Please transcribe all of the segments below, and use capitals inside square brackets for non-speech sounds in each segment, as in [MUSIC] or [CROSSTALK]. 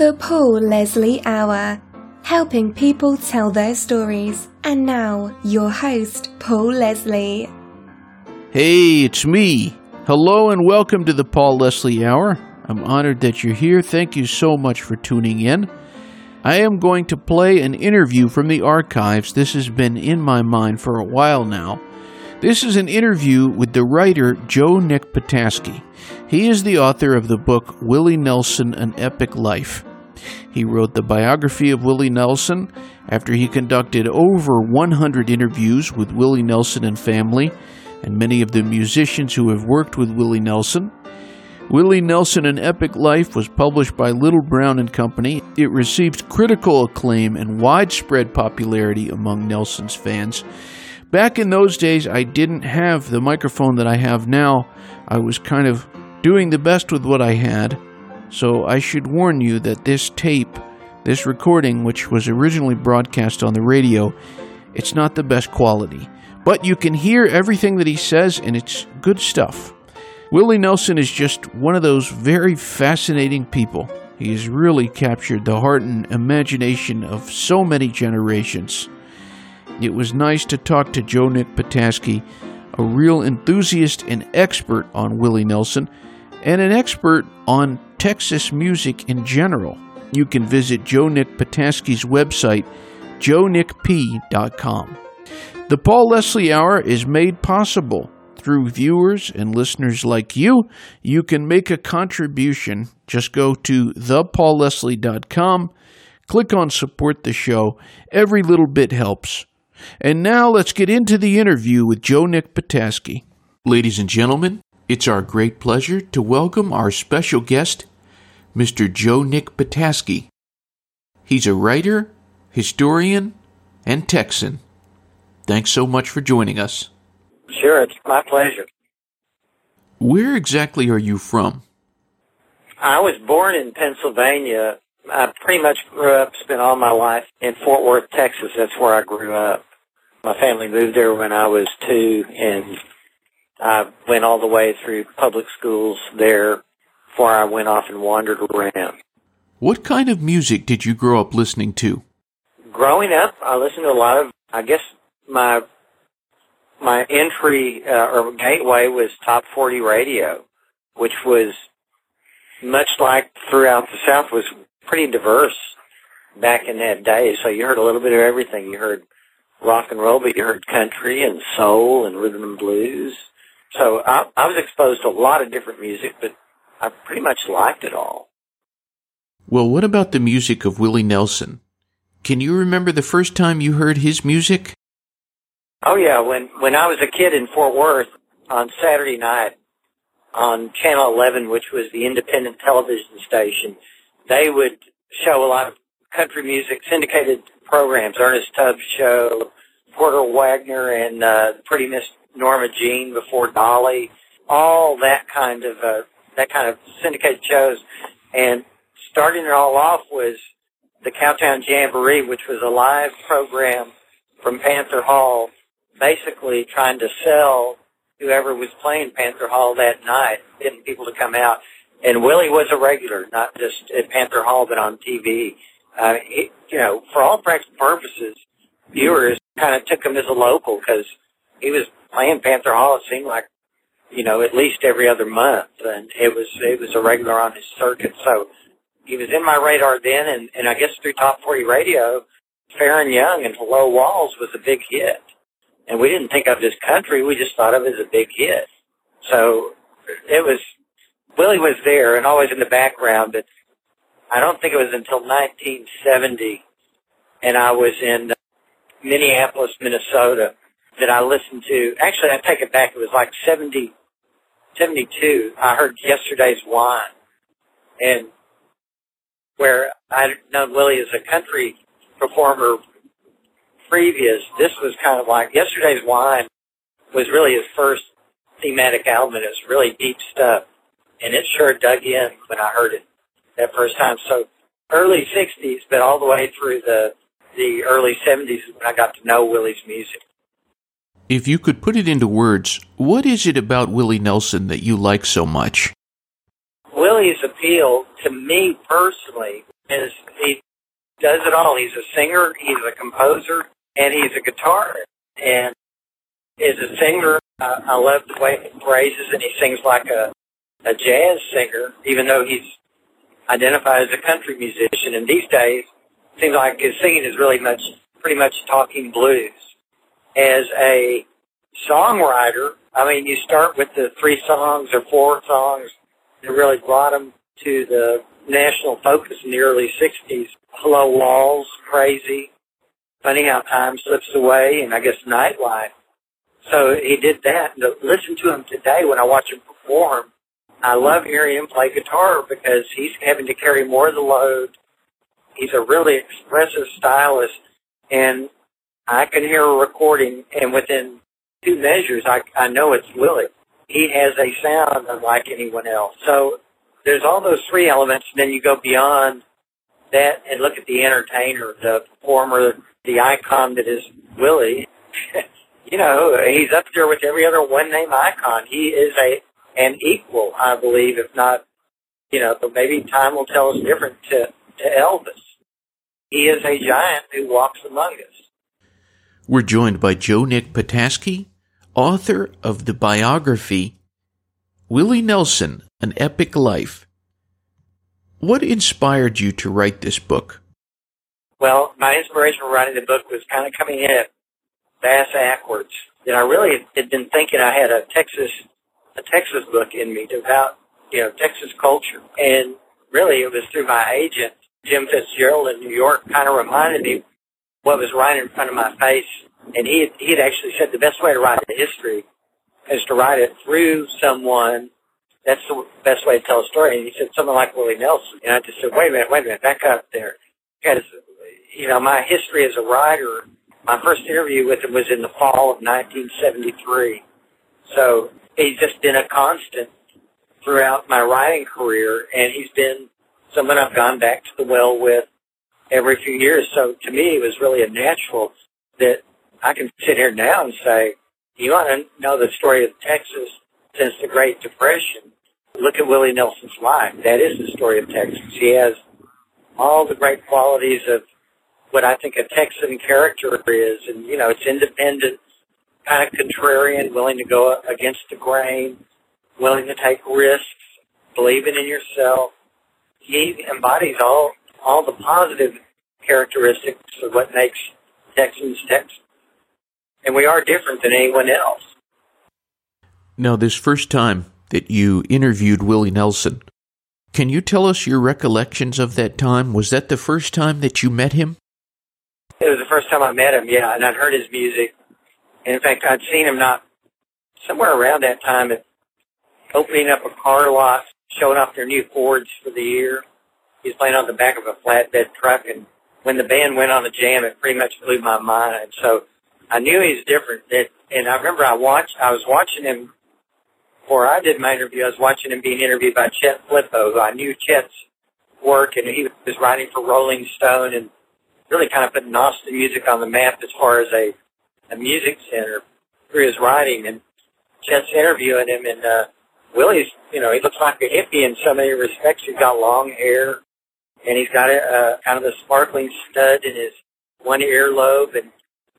The Paul Leslie Hour, helping people tell their stories. And now, your host, Paul Leslie. Hey, it's me. Hello and welcome to the Paul Leslie Hour. I'm honored that you're here. Thank you so much for tuning in. I am going to play an interview from the archives. This has been in my mind for a while now. This is an interview with the writer Joe Nick Patoski. He is the author of the book Willie Nelson An Epic Life. He wrote the biography of Willie Nelson after he conducted over 100 interviews with Willie Nelson and family and many of the musicians who have worked with Willie Nelson. Willie Nelson An Epic Life was published by Little Brown and Company. It received critical acclaim and widespread popularity among Nelson's fans. Back in those days, I didn't have the microphone that I have now. I was kind of doing the best with what I had. So I should warn you that this tape, this recording, which was originally broadcast on the radio, it's not the best quality. But you can hear everything that he says, and it's good stuff. Willie Nelson is just one of those very fascinating people. He has really captured the heart and imagination of so many generations. It was nice to talk to Joe Nick Patoski, a real enthusiast and expert on Willie Nelson, and an expert on Texas music in general. You can visit Joe Nick Patoski's website, joenickp.com. The Paul Leslie Hour is made possible through viewers and listeners like you. You can make a contribution. Just go to thepaulleslie.com, click on support the show. Every little bit helps. And now let's get into the interview with Joe Nick Patoski. Ladies and gentlemen, it's our great pleasure to welcome our special guest, Mr. Joe Nick Patoski. He's a writer, historian, and Texan. Thanks so much for joining us. Sure, it's my pleasure. Where exactly are you from? I was born in Pennsylvania. I pretty much grew up, spent all my life in Fort Worth, Texas. That's where I grew up. My family moved there when I was two, and I went all the way through public schools there before I went off and wandered around. What kind of music did you grow up listening to? Growing up, I listened to a lot of. I guess my my entry uh, or gateway was top 40 radio, which was much like throughout the South was pretty diverse back in that day. So you heard a little bit of everything. You heard rock and roll, but you heard country and soul and rhythm and blues. So I, I was exposed to a lot of different music, but I pretty much liked it all. Well, what about the music of Willie Nelson? Can you remember the first time you heard his music? Oh yeah, when when I was a kid in Fort Worth on Saturday night on Channel 11, which was the independent television station, they would show a lot of country music syndicated programs, Ernest Tubbs Show, Porter Wagoner, and uh, Pretty Miss Norma Jean before Dolly, all that kind of uh, that kind of syndicated shows, and starting it all off was the Cowtown Jamboree, which was a live program from Panther Hall, basically trying to sell whoever was playing Panther Hall that night, getting people to come out. And Willie was a regular, not just at Panther Hall, but on TV. Uh, he, you know, for all practical purposes, viewers kind of took him as a local because he was playing Panther Hall. It seemed like, you know, at least every other month, and it was it was a regular on his circuit. So he was in my radar then, and and I guess through Top 40 Radio, Faron Young and Hello Walls was a big hit, and we didn't think of as country. We just thought of it as a big hit. So it was Willie was there and always in the background, but I don't think it was until 1970, and I was in Minneapolis, Minnesota, that I listened to. Actually, I take it back. It was like 70, 72. I heard yesterday's wine, and where I'd known Willie as a country performer previous, this was kind of like yesterday's wine was really his first thematic album. And it's really deep stuff, and it sure dug in when I heard it that first time. So early 60s, but all the way through the the early 70s when I got to know Willie's music. If you could put it into words, what is it about Willie Nelson that you like so much? Willie's appeal to me personally, is he does it all. He's a singer, he's a composer, and he's a guitarist. And as a singer, uh, I love the way he phrases and he sings like a a jazz singer, even though he's identified as a country musician. And these days, it seems like his singing is really much, pretty much talking blues. As a songwriter, I mean, you start with the three songs or four songs that really brought him to the national focus in the early 60s. Hello Walls, Crazy, Funny How Time Slips Away, and I guess Nightlife. So he did that. And to listen to him today when I watch him perform, I love hearing him play guitar because he's having to carry more of the load. He's a really expressive stylist, and I can hear a recording, and within two measures, I, I know it's Willie. He has a sound unlike anyone else. So there's all those three elements, and then you go beyond that and look at the entertainer, the performer, the icon that is Willie. [LAUGHS] you know, he's up there with every other one name icon. He is a an equal, I believe, if not, you know, but maybe time will tell us different to, to Elvis. He is a giant who walks among us. We're joined by Joe Nick Patoski, author of the biography Willie Nelson, An Epic Life. What inspired you to write this book? Well, my inspiration for writing the book was kind of coming in bass backwards. And I really had been thinking I had a Texas a Texas book in me about, you know, Texas culture. And really it was through my agent, Jim Fitzgerald in New York, kind of reminded me what was right in front of my face. And he had, he had actually said the best way to write a history is to write it through someone. That's the best way to tell a story. And he said someone like Willie Nelson. And I just said, wait a minute, wait a minute, back up there. Because, you know, my history as a writer, my first interview with him was in the fall of 1973. So he's just been a constant throughout my writing career, and he's been someone I've gone back to the well with every few years. So to me, it was really a natural that I can sit here now and say, you want to know the story of Texas since the Great Depression. Look at Willie Nelson's life. That is the story of Texas. He has all the great qualities of what I think a Texan character is. And, you know, it's independent, kind of contrarian, willing to go against the grain, willing to take risks, believing in yourself. He embodies all all the positive characteristics of what makes Texans Texans. And we are different than anyone else. Now, this first time that you interviewed Willie Nelson, can you tell us your recollections of that time? Was that the first time that you met him? It was the first time I met him, yeah, and I'd heard his music. And in fact, I'd seen him not somewhere around that time at opening up a car lot, showing off their new Fords for the year. He was playing on the back of a flatbed truck, and when the band went on the jam, it pretty much blew my mind. So I knew he was different. That, and I remember I watched, I was watching him before I did my interview. I was watching him being interviewed by Chet Flippo, I knew Chet's work, and he was writing for Rolling Stone, and really kind of put Austin music on the map as far as a a music center through his writing. And Chet's interviewing him, and uh, Willie's, you know, he looks like a hippie in so many respects. He's got long hair, and he's got a uh, kind of a sparkling stud in his one earlobe, and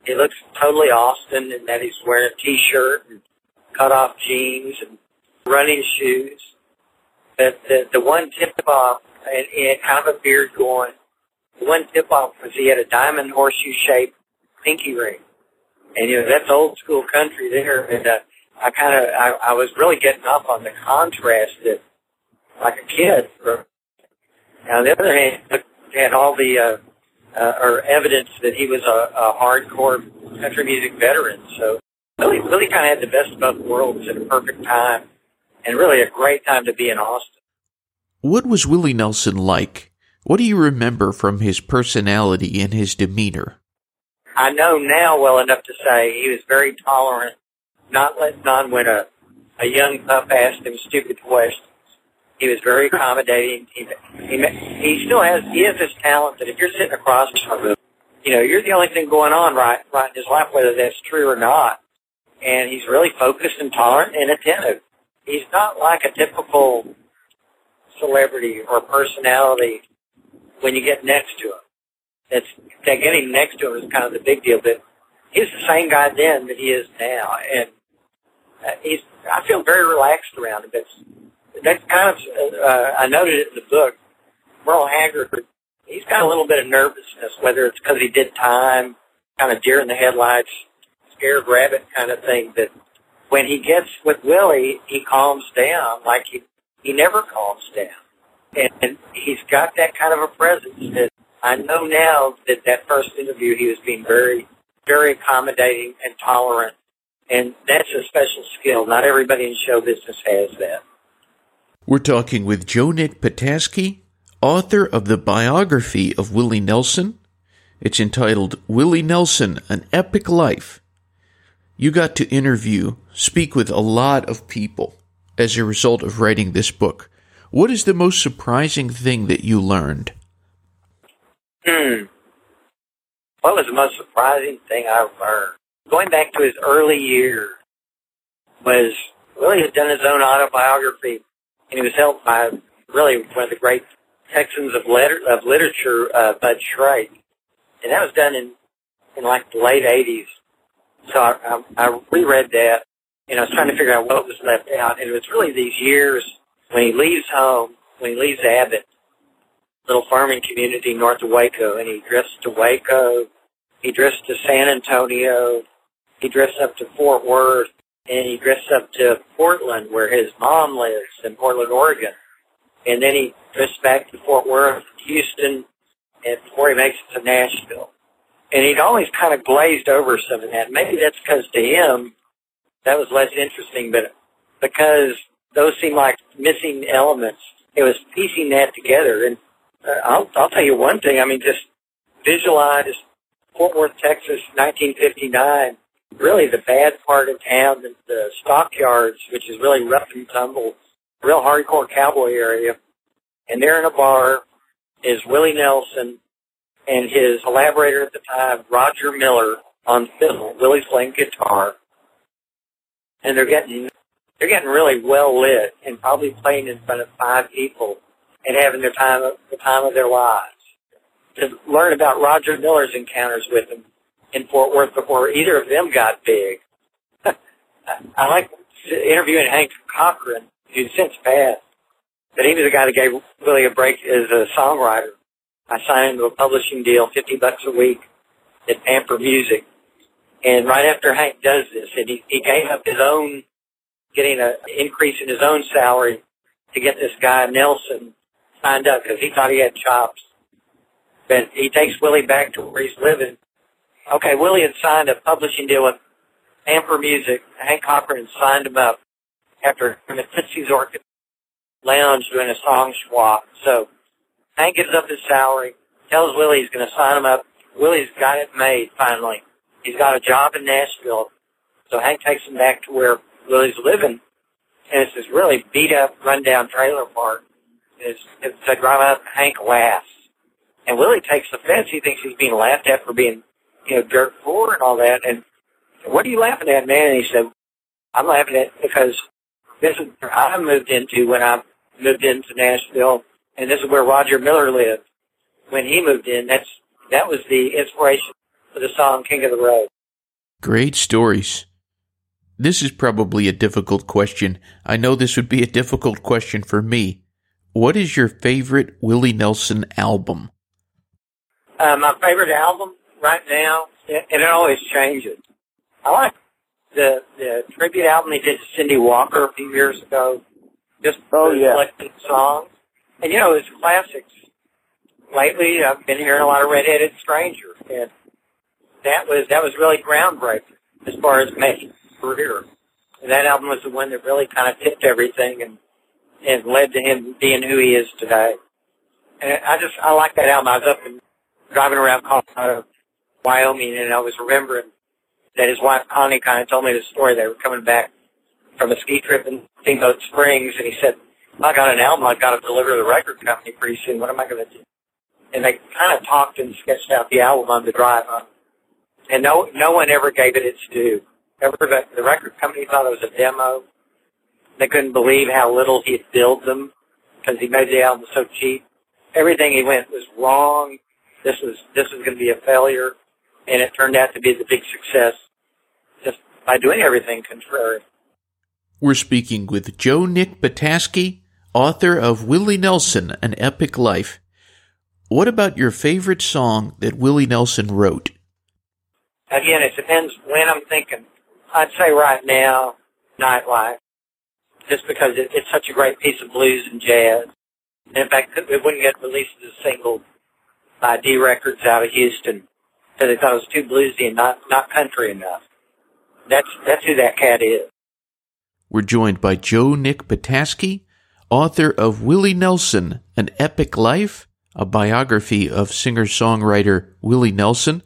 he looks totally Austin in that he's wearing a t-shirt and cut-off jeans and running shoes. But the the one tip-off, and he kind of a beard going. One tip-off was he had a diamond horseshoe-shaped pinky ring and you know that's old school country there. And uh, I kind of I, I was really getting up on the contrast that, like a kid. On the other hand, had all the uh, uh, or evidence that he was a, a hardcore country music veteran. So really, really kind of had the best of both worlds at a perfect time, and really a great time to be in Austin. What was Willie Nelson like? What do you remember from his personality and his demeanor? I know now well enough to say he was very tolerant, not letting on when a, a young pup asked him stupid questions. He was very [LAUGHS] accommodating. He, he, he still has, he has this talent that if you're sitting across from him, you know, you're the only thing going on right, right in his life, whether that's true or not. And he's really focused and tolerant and attentive. He's not like a typical celebrity or personality when you get next to him. It's that getting next to him is kind of the big deal. But he's the same guy then that he is now, and uh, he's. I feel very relaxed around him. It's that's kind of. Uh, I noted it in the book. Merle Haggard. He's got a little bit of nervousness, whether it's because he did time, kind of deer in the headlights, scared rabbit kind of thing. But when he gets with Willie, he calms down like he he never calms down, and, and he's got that kind of a presence that I know now that that first interview he was being very very accommodating and tolerant, and that's a special skill. Not everybody in show business has that. We're talking with Joe Nick Patoski, author of the biography of Willie Nelson. It's entitled Willie Nelson, An Epic Life. You got to interview, speak with a lot of people as a result of writing this book. What is the most surprising thing that you learned? Hmm. What was the most surprising thing I learned? Going back to his early years was Willie had done his own autobiography, and he was helped by really one of the great Texans of, letter, of literature, uh, Bud Shrake. And that was done in, in like the late 80s. So I, I, I reread that, and I was trying to figure out what was left out. And it was really these years when he leaves home, when he leaves Abbott, little farming community north of Waco, and he drifts to Waco, he drifts to San Antonio, he drifts up to Fort Worth, and he drifts up to Portland, where his mom lives in Portland, Oregon. And then he drifts back to Fort Worth, Houston, and before he makes it to Nashville. And he'd always kind of glazed over some of that. Maybe that's because to him, that was less interesting, but because those seemed like missing elements, it was piecing that together. And uh, I'll, I'll tell you one thing. I mean, just visualize Fort Worth, Texas, 1959. Really, the bad part of town, the, the stockyards, which is really rough and tumble, real hardcore cowboy area. And there in a bar is Willie Nelson and his collaborator at the time, Roger Miller, on fiddle. Willie's playing guitar, and they're getting they're getting really well lit and probably playing in front of five people and having their time the time of their lives. To learn about Roger Miller's encounters with him in Fort Worth before either of them got big. [LAUGHS] I like interviewing Hank Cochran, who's since passed, but he was the guy that gave Willie a break as a songwriter. I signed him to a publishing deal, 50 bucks a week at Pamper Music. And right after Hank does this, and he, he gave up his own, getting an increase in his own salary to get this guy Nelson signed up because he thought he had chops. But he takes Willie back to where he's living. Okay, Willie had signed a publishing deal with Pamper Music. Hank Cochran signed him up after him at Tootsie's Orchid Lounge doing a song swap. So Hank gives up his salary, tells Willie he's going to sign him up. Willie's got it made finally. He's got a job in Nashville. So Hank takes him back to where Willie's living. And it's this really beat up, rundown trailer park. It's, it's a drive Hank laughs. And Willie takes offense. He thinks he's being laughed at for being, you know, dirt poor and all that. And what are you laughing at, man? And he said, I'm laughing at because this is where I moved into when I moved into Nashville and this is where Roger Miller lived when he moved in. That's that was the inspiration for the song "King of the Road." Great stories. This is probably a difficult question. I know this would be a difficult question for me. What is your favorite Willie Nelson album? Uh, my favorite album right now, and it always changes. I like the the tribute album he did to Cindy Walker a few years ago. Just oh yeah, selected songs. And you know, his classics. Lately, I've been hearing a lot of Redheaded Stranger, and that was that was really groundbreaking as far as making career. And that album was the one that really kind of tipped everything and and led to him being who he is today. And I just I like that album. I was up and driving around Colorado, Wyoming, and I was remembering that his wife Connie kind of told me the story. They were coming back from a ski trip in Steamboat Springs, and he said I got an album I've got to deliver to the record company pretty soon. What am I going to do? And they kind of talked and sketched out the album on the drive home. And no, no one ever gave it its due. Ever, the record company thought it was a demo. They couldn't believe how little he had billed them because he made the album so cheap. everything he went was wrong. This was this was going to be a failure, and it turned out to be the big success just by doing everything contrary. We're speaking with Joe Nick Patoski, author of Willie Nelson: An Epic Life. What about your favorite song that Willie Nelson wrote? Again, it depends when I'm thinking. I'd say right now, Nightlife, just because it, it's such a great piece of blues and jazz. And in fact, it wouldn't get released as a single by D Records out of Houston they thought it was too bluesy and not not country enough. That's that's who that cat is. We're joined by Joe Nick Patoski, author of Willie Nelson: An Epic Life, a biography of singer-songwriter Willie Nelson.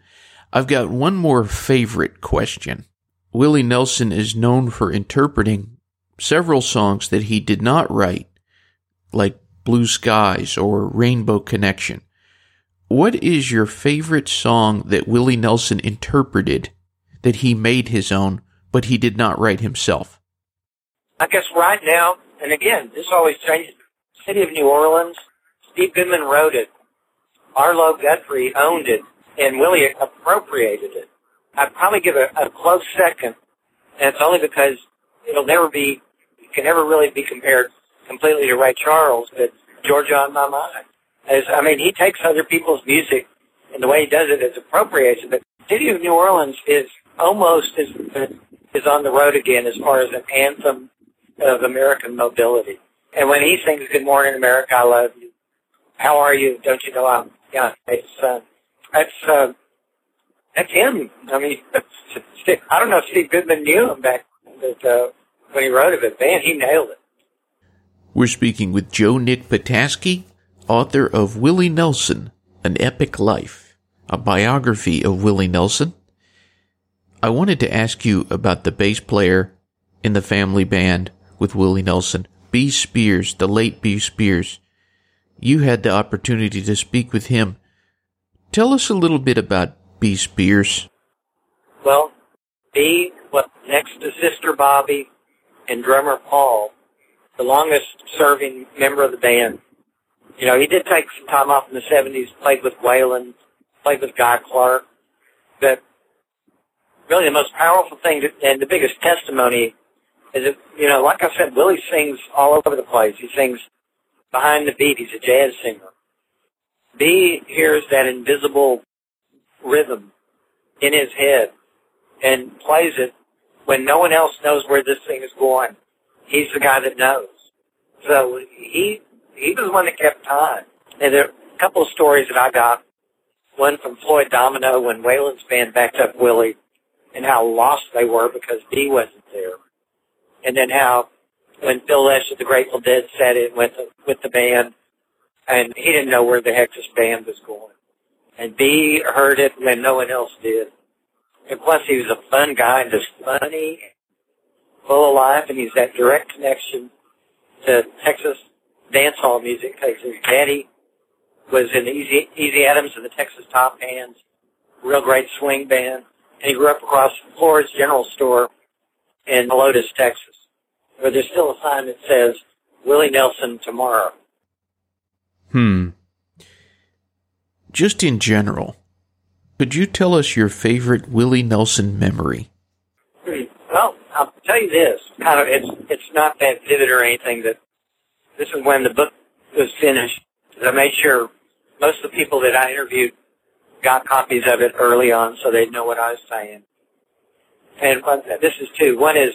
I've got one more favorite question. Willie Nelson is known for interpreting several songs that he did not write, like Blue Skies or Rainbow Connection. What is your favorite song that Willie Nelson interpreted that he made his own, but he did not write himself? I guess right now, and again, this always changes. City of New Orleans, Steve Goodman wrote it. Arlo Guthrie owned it, and Willie appropriated it. I'd probably give it a close second, and it's only because it'll never be, it can never really be compared completely to Ray Charles, but Georgia on my mind. I mean, he takes other people's music, and the way he does it is appropriation, but City of New Orleans is almost as is on the road again as far as an anthem of American mobility. And when he sings "Good Morning America, I Love You," how are you? Don't you know I'm yeah? It's uh, that's uh, that's him. I mean, [LAUGHS] I don't know if Steve Goodman knew him back but, uh, when he wrote it, but man, he nailed it. We're speaking with Joe Nick Patoski, author of Willie Nelson: An Epic Life, a biography of Willie Nelson. I wanted to ask you about the bass player in the family band with Willie Nelson, Bee Spears, the late Bee Spears. You had the opportunity to speak with him. Tell us a little bit about Bee Spears. Well, Bee, was next to Sister Bobbie and drummer Paul, the longest serving member of the band. You know, he did take some time off in the 70s, played with Waylon, played with Guy Clark, but really the most powerful thing to, and the biggest testimony is that, you know, like I said, Willie sings all over the place. He sings behind the beat. He's a jazz singer. Bee hears that invisible rhythm in his head and plays it when no one else knows where this thing is going. He's the guy that knows. So he he was the one that kept time. And there are a couple of stories that I got. One from Floyd Domino when Waylon's band backed up Willie and how lost they were because Bee wasn't there. And then how when Phil Lesh of the Grateful Dead sat in with the, with the band and he didn't know where the heck this band was going. And Bee heard it when no one else did. And plus he was a fun guy and just funny, full of life, and he's that direct connection to Texas dance hall music because his daddy was in Easy, Easy Adams and the Texas Top Hands, real great swing band. And he grew up across the Floore's General Store in Helotes, Texas, where there's still a sign that says Willie Nelson tomorrow. Hmm. Just in general, could you tell us your favorite Willie Nelson memory? Well, I'll tell you this. Kind of, it's it's not that vivid or anything. That this is when the book was finished. I made sure most of the people that I interviewed got copies of it early on, so they'd know what I was saying. And one, this is two. One is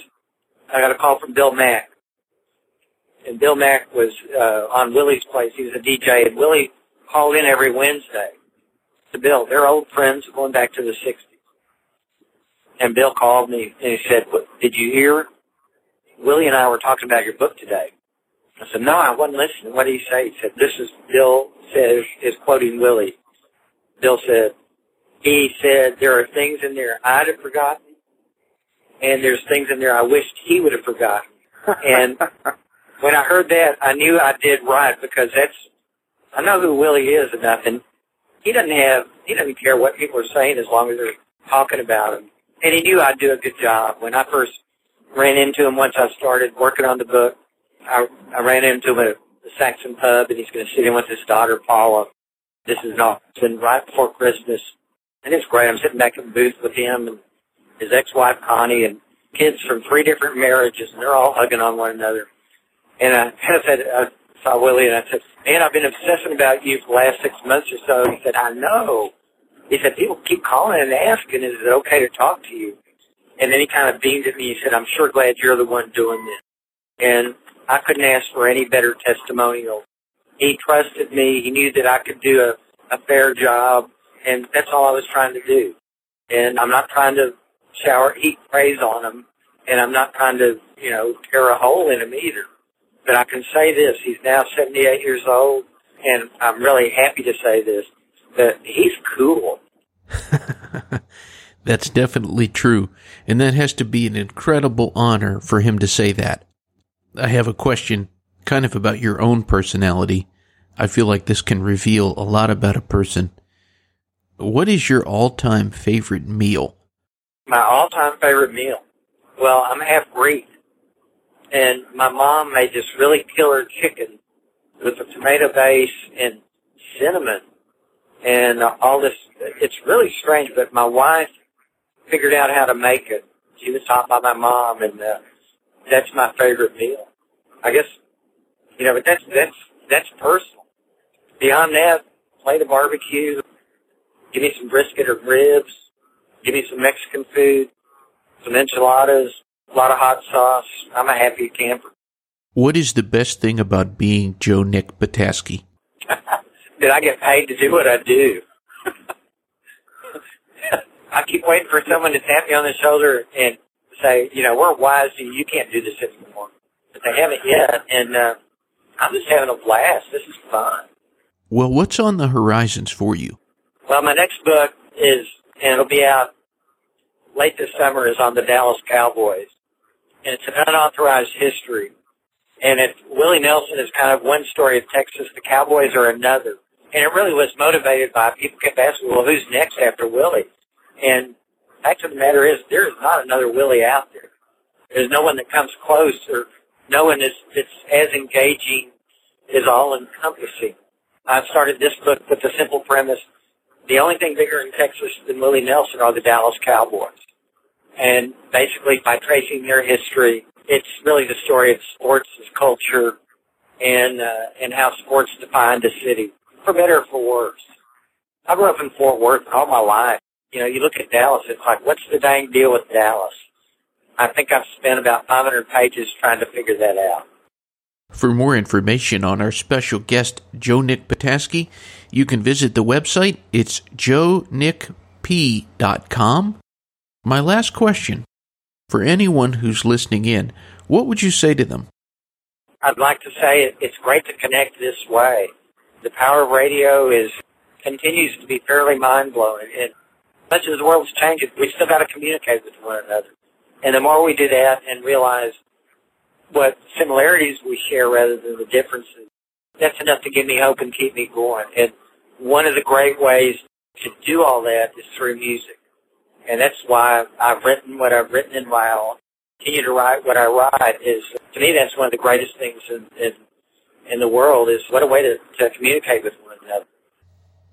I got a call from Bill Mack, and Bill Mack was uh, on Willie's place. He was a DJ, and Willie called in every Wednesday to Bill. They're old friends going back to the 60s. And Bill called me and he said, did you hear? Willie and I were talking about your book today. I said, no, I wasn't listening. What did he say? He said, this is Bill says, is quoting Willie. Bill said, he said, there are things in there I'd have forgotten and there's things in there I wished he would have forgotten. [LAUGHS] And when I heard that, I knew I did right because that's, I know who Willie is enough and he doesn't have, he doesn't care what people are saying as long as they're talking about him. And he knew I'd do a good job. When I first ran into him once I started working on the book, I, I ran into him at the Saxon pub, and he's going to sit in with his daughter Paula. This is been right before Christmas, and it's great. I'm sitting back in the booth with him and his ex-wife Connie, and kids from three different marriages, and they're all hugging on one another. And I of said, I saw Willie, and I said, "Man, I've been obsessing about you for the last six months or so." He said, "I know." He said, "People keep calling and asking, is it okay to talk to you?" And then he kind of beamed at me. He said, "I'm sure glad you're the one doing this." And I couldn't ask for any better testimonial. He trusted me. He knew that I could do a, a fair job, and that's all I was trying to do. And I'm not trying to shower heat praise on him, and I'm not trying to, you know, tear a hole in him either. But I can say this: he's now 78 years old, and I'm really happy to say this that he's cool. [LAUGHS] That's definitely true, and that has to be an incredible honor for him to say that. I have a question kind of about your own personality. I feel like this can reveal a lot about a person. What is your all time favorite meal? My all time favorite meal? Well, I'm half Greek. And my mom made this really killer chicken with a tomato base and cinnamon and all this. It's really strange, but my wife figured out how to make it. She was taught by my mom, and uh, that's my favorite meal. I guess, you know, but that's, that's, that's personal. Beyond that, plate of barbecue, give me some brisket or ribs, give me some Mexican food, some enchiladas, a lot of hot sauce. I'm a happy camper. What is the best thing about being Joe Nick Patoski? that [LAUGHS] I get paid to do what I do. [LAUGHS] I keep waiting for someone to tap me on the shoulder and say, you know, we're wise to you. You can't do this anymore. But they haven't yet. And uh, I'm just having a blast. This is fun. Well, what's on the horizons for you? Well, my next book is, and it'll be out late this summer, is on the Dallas Cowboys. And it's an unauthorized history. And it, Willie Nelson is kind of one story of Texas. The Cowboys are another. And it really was motivated by people kept asking, well, who's next after Willie? And fact of the matter is, there is not another Willie out there. There's no one that comes close, or no one that's, that's as engaging, as all encompassing. I started this book with the simple premise: the only thing bigger in Texas than Willie Nelson are the Dallas Cowboys. And basically, by tracing their history, it's really the story of sports as culture, and uh, and how sports defined a city, for better or for worse. I grew up in Fort Worth all my life you know, you look at Dallas, it's like, what's the dang deal with Dallas? I think I've spent about 500 pages trying to figure that out. For more information on our special guest, Joe Nick Patoski, you can visit the website. It's joenickp.com. My last question for anyone who's listening in, what would you say to them? I'd like to say it's great to connect this way. The power of radio is continues to be fairly mind blowing. And much as the world's changing, we still got to communicate with one another. And the more we do that and realize what similarities we share rather than the differences, that's enough to give me hope and keep me going. And one of the great ways to do all that is through music. And that's why I've written what I've written and why I'll continue to write what I write is, to me, that's one of the greatest things in, in, in the world is what a way to, to communicate with one another.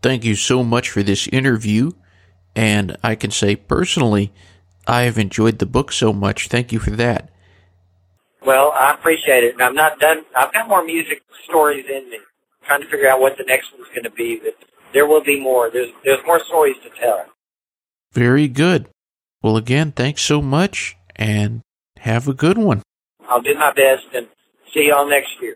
Thank you so much for this interview. And I can say personally, I have enjoyed the book so much. Thank you for that. Well, I appreciate it. And I'm not done. I've got more music stories in me. I'm trying to figure out what the next one's going to be, but there will be more. There's, there's more stories to tell. Very good. Well, again, thanks so much and have a good one. I'll do my best and see y'all next year.